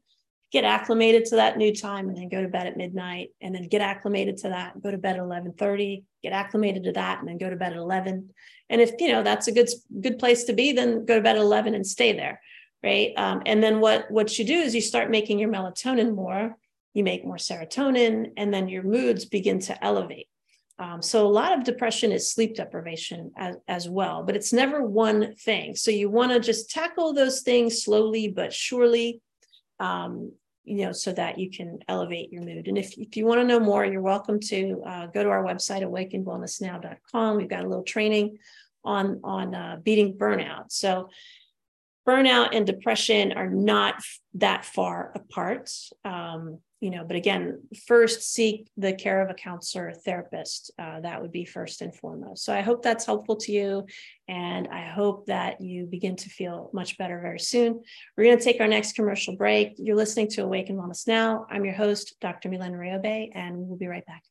Get acclimated to that new time and then go to bed at midnight and then get acclimated to that. Go to bed at 11.30 get acclimated to that and then go to bed at 11 and if you know that's a good good place to be then go to bed at 11 and stay there right? Um, and then what what you do is you start making your melatonin more, you make more serotonin, and then your moods begin to elevate. Um, so a lot of depression is sleep deprivation as, as well, but it's never one thing. So you want to just tackle those things slowly but surely, um, you know, so that you can elevate your mood. And if, if you want to know more, you're welcome to uh, go to our website, awakenedwellnessnow.com. We've got a little training on on uh, beating burnout. So burnout and depression are not that far apart. Um, you know, but again, first seek the care of a counselor, or therapist. Uh, that would be first and foremost. So I hope that's helpful to you. And I hope that you begin to feel much better very soon. We're going to take our next commercial break. You're listening to Awaken Wellness Now. I'm your host, Dr. Mylene Riobe, and we'll be right back.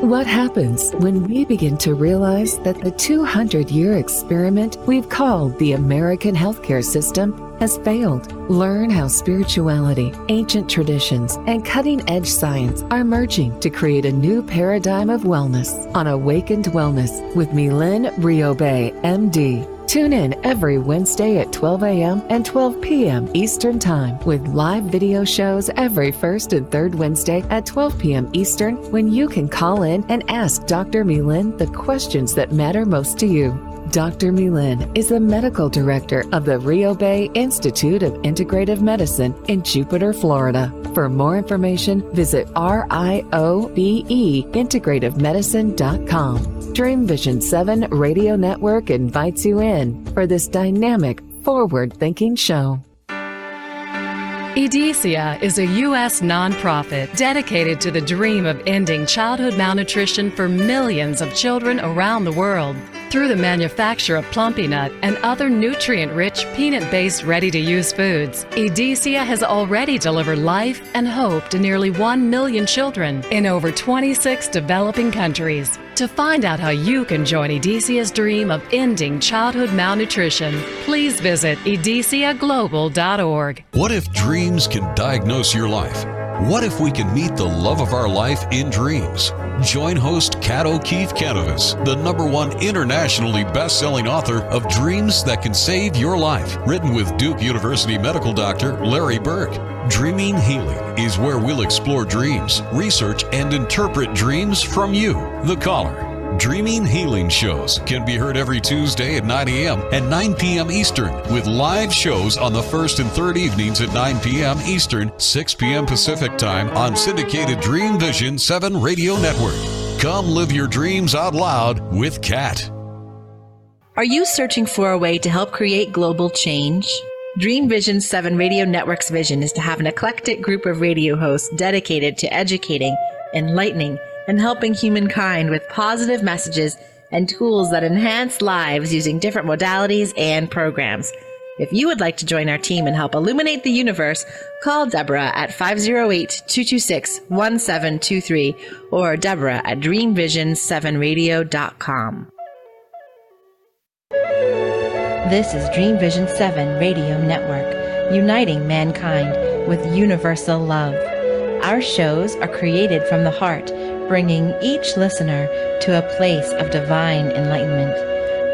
What happens when we begin to realize that the 200 year experiment we've called the American healthcare system has failed? Learn how spirituality, ancient traditions, and cutting edge science are merging to create a new paradigm of wellness on Awakened Wellness with Mylene Riobe, MD. Tune in every Wednesday at 12 a.m. and 12 p.m. Eastern Time with live video shows every first and third Wednesday at 12 p.m. Eastern when you can call in and ask Dr. Mylene the questions that matter most to you. Dr. Mylene is the medical director of the Riobe Institute of Integrative Medicine in Jupiter, Florida. For more information, visit RIOBE integrativemedicine.com. Dream Vision 7 Radio Network invites you in for this dynamic, forward thinking show. EDESIA is a U.S. nonprofit dedicated to the dream of ending childhood malnutrition for millions of children around the world. Through the manufacture of Plumpy'Nut and other nutrient rich peanut based ready to use foods, EDESIA has already delivered life and hope to nearly 1 million children in over 26 developing countries. To find out how you can join EDESIA's dream of ending childhood malnutrition, please visit edesiaglobal.org. What if dreams can diagnose your life? What if we can meet the love of our life in dreams? Join host Kat O'Keefe Kanavos, the number one internationally best selling author of Dreams That Can Save Your Life, written with Duke University medical doctor Larry Burk. Dreaming Healing is where we'll explore dreams, research, and interpret dreams from you, the caller. Dreaming Healing shows can be heard every Tuesday at 9 a.m. and 9 p.m. Eastern, with live shows on the first and third evenings at 9 p.m. Eastern, 6 p.m. Pacific Time on syndicated Dream Vision 7 Radio Network. Come live your dreams out loud with Kat. Are you searching for a way to help create global change? Dream Vision 7 Radio Network's vision is to have an eclectic group of radio hosts dedicated to educating, enlightening, and helping humankind with positive messages and tools that enhance lives using different modalities and programs. If you would like to join our team and help illuminate the universe, call Deborah at 508 226 1723 or Deborah at dreamvision7radio.com. This is Dream Vision 7 Radio Network, uniting mankind with universal love. Our shows are created from the heart bringing each listener to a place of divine enlightenment.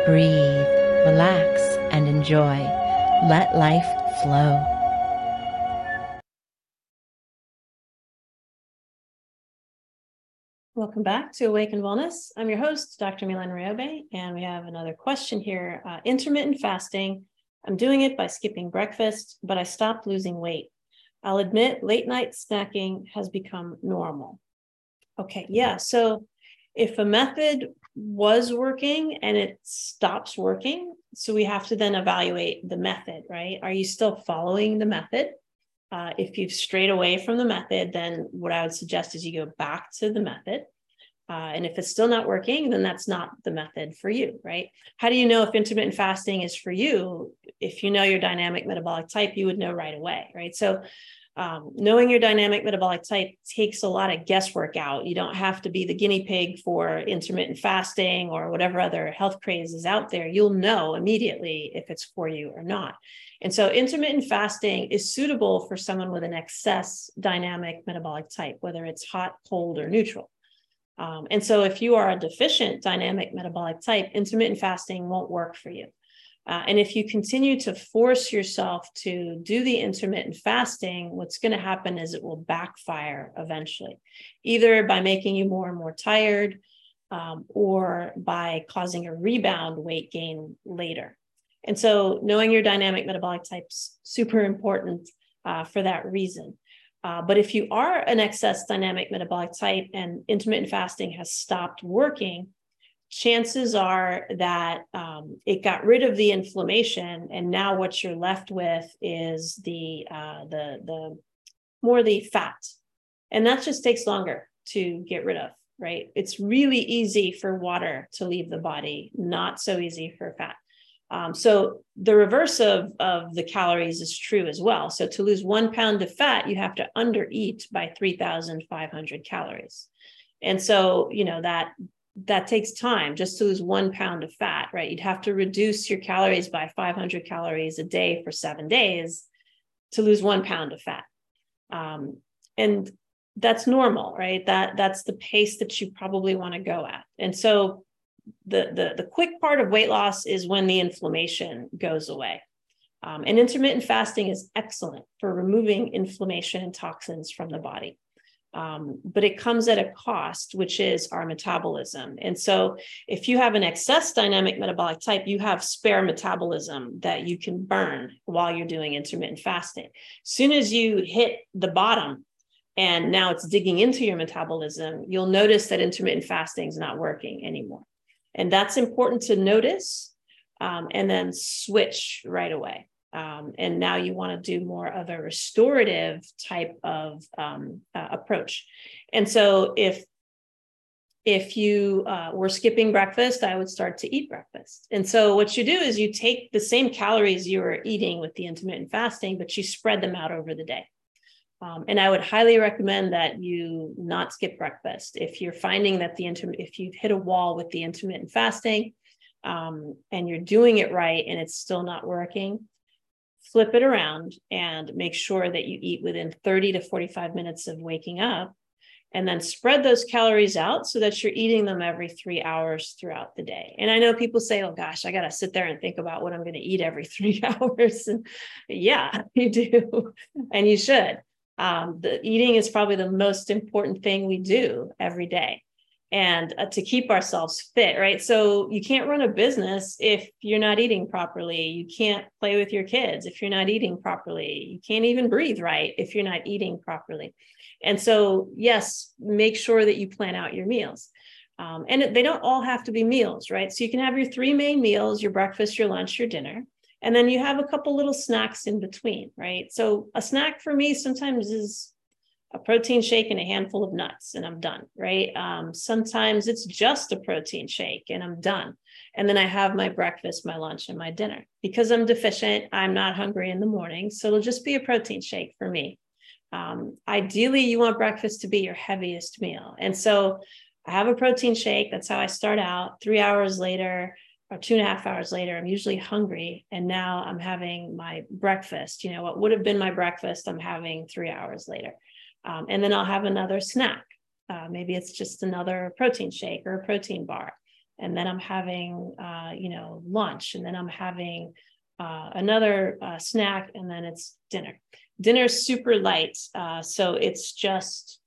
Breathe, relax, and enjoy. Let life flow. Welcome back to Awaken Wellness. I'm your host, Dr. Mylene Riobe, and we have another question here. Uh, intermittent fasting. I'm doing it by skipping breakfast, but I stopped losing weight. I'll admit late night snacking has become normal. Okay, yeah. So if a method was working and it stops working, so we have to then evaluate the method, right? Are you still following the method? Uh, if you've strayed away from the method, then what I would suggest is you go back to the method. Uh, and if it's still not working, then that's not the method for you, right? How do you know if intermittent fasting is for you? If you know your dynamic metabolic type, you would know right away, right? So um, knowing your dynamic metabolic type takes a lot of guesswork out. You don't have to be the guinea pig for intermittent fasting or whatever other health craze is out there. You'll know immediately if it's for you or not. And so, intermittent fasting is suitable for someone with an excess dynamic metabolic type, whether it's hot, cold, or neutral. Um, and so, if you are a deficient dynamic metabolic type, intermittent fasting won't work for you. Uh, and if you continue to force yourself to do the intermittent fasting, what's going to happen is it will backfire eventually, either by making you more and more tired um, or by causing a rebound weight gain later. And so, knowing your dynamic metabolic type's super important uh, for that reason. Uh, but if you are an excess dynamic metabolic type and intermittent fasting has stopped working, chances are that um, it got rid of the inflammation, and now what you're left with is the uh, the the more the fat, and that just takes longer to get rid of. Right? It's really easy for water to leave the body, not so easy for fat. Um, so the reverse of, of the calories is true as well. So to lose one pound of fat, you have to undereat by 3,500 calories. And so, you know, that that takes time just to lose one pound of fat, right? You'd have to reduce your calories by 500 calories a day for seven days to lose one pound of fat. Um, and that's normal, right? That that's the pace that you probably want to go at. And so the, the, the quick part of weight loss is when the inflammation goes away. Um, and intermittent fasting is excellent for removing inflammation and toxins from the body. Um, but it comes at a cost, which is our metabolism. And so, if you have an excess dynamic metabolic type, you have spare metabolism that you can burn while you're doing intermittent fasting. As soon as you hit the bottom and now it's digging into your metabolism, you'll notice that intermittent fasting is not working anymore. And that's important to notice um, and then switch right away. Um, and now you want to do more of a restorative type of um, uh, approach. And so if if you uh, were skipping breakfast, I would start to eat breakfast. And so what you do is you take the same calories you were eating with the intermittent fasting, but you spread them out over the day. Um, and I would highly recommend that you not skip breakfast. If you're finding that the intermittent, if you've hit a wall with the intermittent fasting um, and you're doing it right and it's still not working, flip it around and make sure that you eat within 30 to 45 minutes of waking up and then spread those calories out so that you're eating them every three hours throughout the day. And I know people say, oh gosh, I got to sit there and think about what I'm going to eat every three hours. And yeah, you do. and you should um, the eating is probably the most important thing we do every day and uh, to keep ourselves fit right? So you can't run a business if you're not eating properly. You can't play with your kids if you're not eating properly. You can't even breathe right if you're not eating properly. And so yes make sure that you plan out your meals. Um, and they don't all have to be meals right? So you can have your three main meals your breakfast your lunch your dinner and then you have a couple little snacks in between, right? So a snack for me sometimes is a protein shake and a handful of nuts, and I'm done, right? Um, sometimes it's just a protein shake and I'm done. And then I have my breakfast, my lunch, and my dinner. Because I'm deficient, I'm not hungry in the morning. So it'll just be a protein shake for me. Um, ideally, you want breakfast to be your heaviest meal. And so I have a protein shake. That's how I start out. Three hours later, or two and a half hours later, I'm usually hungry. And now I'm having my breakfast. You know, what would have been my breakfast, I'm having three hours later. Um, and then I'll have another snack. Uh, maybe it's just another protein shake or a protein bar. And then I'm having, uh, you know, lunch. And then I'm having uh, another uh, snack. And then it's dinner. Dinner is super light. Uh, so it's just,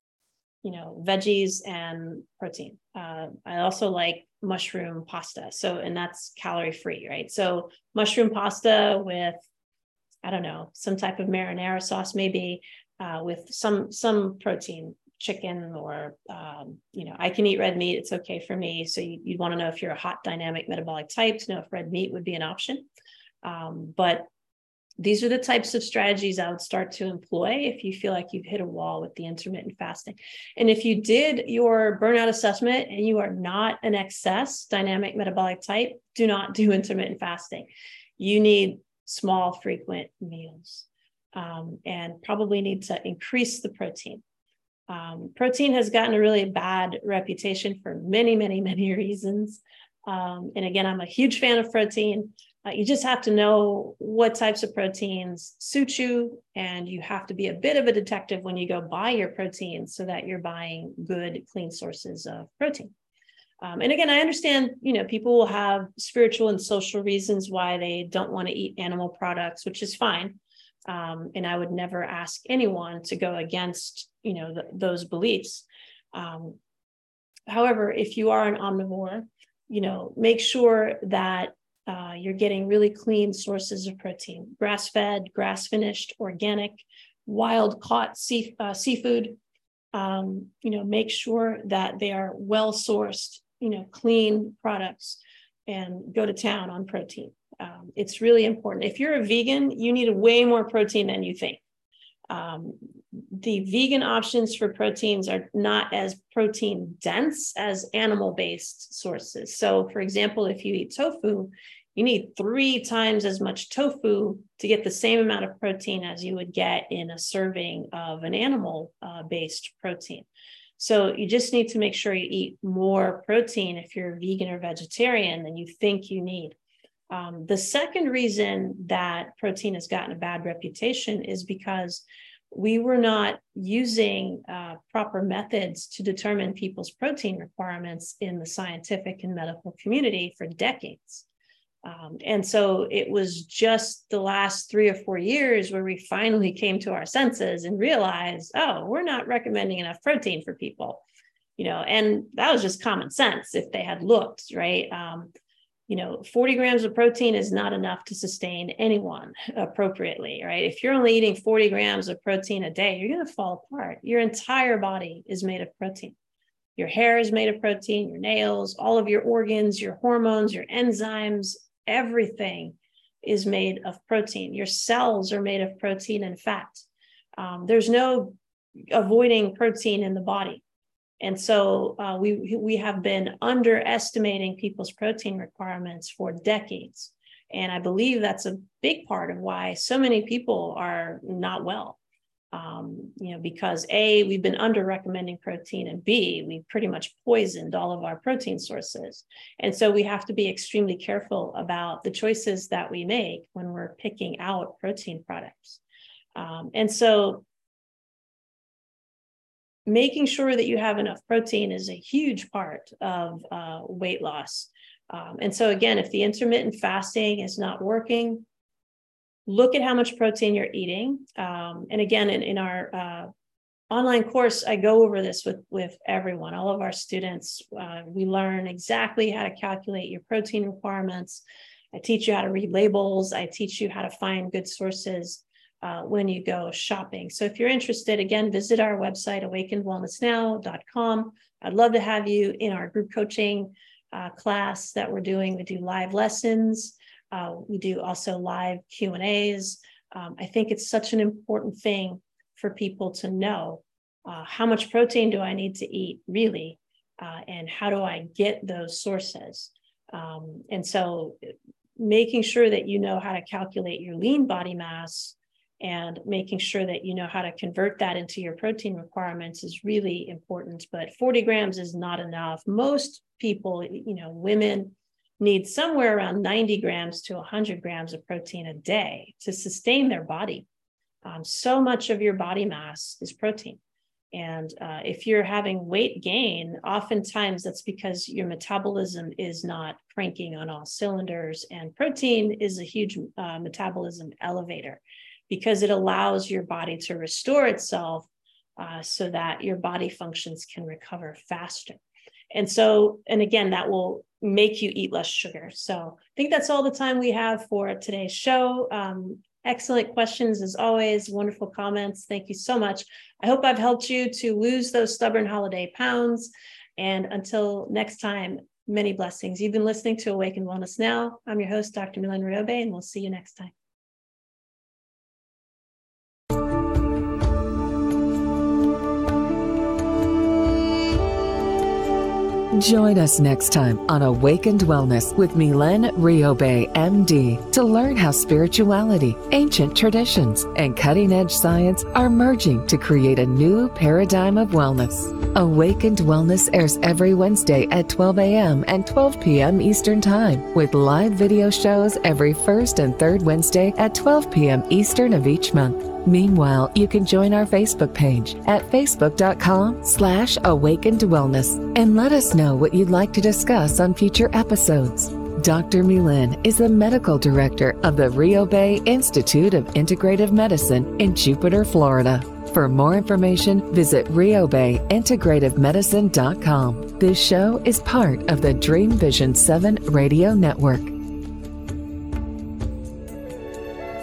you know, veggies and protein. Uh, I also like mushroom pasta. So, and that's calorie free, right? So, mushroom pasta with, I don't know, some type of marinara sauce, maybe uh, with some some protein, chicken or um, you know, I can eat red meat. It's okay for me. So you, would want to know if you're a hot dynamic metabolic type to know if red meat would be an option. Um, but these are the types of strategies I would start to employ if you feel like you've hit a wall with the intermittent fasting. And if you did your burnout assessment and you are not an excess dynamic metabolic type, do not do intermittent fasting. You need small, frequent meals um, and probably need to increase the protein. Um, protein has gotten a really bad reputation for many, many, many reasons. Um, and again, I'm a huge fan of protein. Uh, you just have to know what types of proteins suit you, and you have to be a bit of a detective when you go buy your protein so that you're buying good, clean sources of protein. Um, and again, I understand, you know, people will have spiritual and social reasons why they don't want to eat animal products, which is fine. Um, and I would never ask anyone to go against, you know, those beliefs. Um, however, if you are an omnivore, you know, make sure that uh, you're getting really clean sources of protein grass fed, grass finished, organic, wild caught sea, uh, seafood. Um, you know, make sure that they are well sourced, you know, clean products and go to town on protein. Um, it's really important. If you're a vegan, you need way more protein than you think. Um, the vegan options for proteins are not as protein dense as animal based sources. So, for example, if you eat tofu, you need three times as much tofu to get the same amount of protein as you would get in a serving of an animal uh, based protein. So you just need to make sure you eat more protein if you're vegan or vegetarian than you think you need. Um, the second reason that protein has gotten a bad reputation is because we were not using uh, proper methods to determine people's protein requirements in the scientific and medical community for decades. Um, and so it was just the last three or four years where we finally came to our senses and realized, oh, we're not recommending enough protein for people, you know, and that was just common sense if they had looked, right? Um, you know 40 grams of protein is not enough to sustain anyone appropriately right? If you're only eating 40 grams of protein a day you're going to fall apart. Your entire body is made of protein. Your hair is made of protein your nails all of your organs your hormones your enzymes everything is made of protein. Your cells are made of protein and fat. Um, there's no avoiding protein in the body and so uh, we, we have been underestimating people's protein requirements for decades. And I believe that's a big part of why so many people are not well. Um, you know, because A, we've been under recommending protein, and B, we pretty much poisoned all of our protein sources. And so we have to be extremely careful about the choices that we make when we're picking out protein products. Um, and so making sure that you have enough protein is a huge part of uh, weight loss. Um, and so, again, if the intermittent fasting is not working, look at how much protein you're eating. Um, and again, in, in our uh, online course, I go over this with, with everyone, all of our students. Uh, we learn exactly how to calculate your protein requirements. I teach you how to read labels, I teach you how to find good sources uh, when you go shopping. So if you're interested, again, visit our website, awakenedwellnessnow.com. I'd love to have you in our group coaching uh, class that we're doing. We do live lessons. Uh, we do also live Q and A's. Um, I think it's such an important thing for people to know uh, how much protein do I need to eat really, uh, and how do I get those sources. Um, and so, making sure that you know how to calculate your lean body mass and making sure that you know how to convert that into your protein requirements is really important but 40 grams is not enough. Most people you know women need somewhere around 90 grams to 100 grams of protein a day to sustain their body. Um, so much of your body mass is protein. And uh, if you're having weight gain, oftentimes that's because your metabolism is not cranking on all cylinders. And protein is a huge uh, metabolism elevator because it allows your body to restore itself uh, so that your body functions can recover faster. And so, and again, that will make you eat less sugar. So I think that's all the time we have for today's show. Um, excellent questions as always, wonderful comments. Thank you so much. I hope I've helped you to lose those stubborn holiday pounds. And until next time, many blessings. You've been listening to Awaken Wellness Now. I'm your host, Dr. Mylene Riobe, and we'll see you next time. Join us next time on Awakened Wellness with Mylene Riobe, MD, to learn how spirituality, ancient traditions, and cutting edge science are merging to create a new paradigm of wellness. Awakened Wellness airs every Wednesday at 12 a.m. and 12 p.m. Eastern Time, with live video shows every first and third Wednesday at 12 p.m. Eastern of each month. Meanwhile, you can join our Facebook page at facebook.com slash awakened wellness and let us know what you'd like to discuss on future episodes. Dr. Mylene is the medical director of the Riobe Institute of Integrative Medicine in Jupiter, Florida. For more information, visit RiobeIntegrativeMedicine.com. This show is part of the Dream Vision 7 radio network.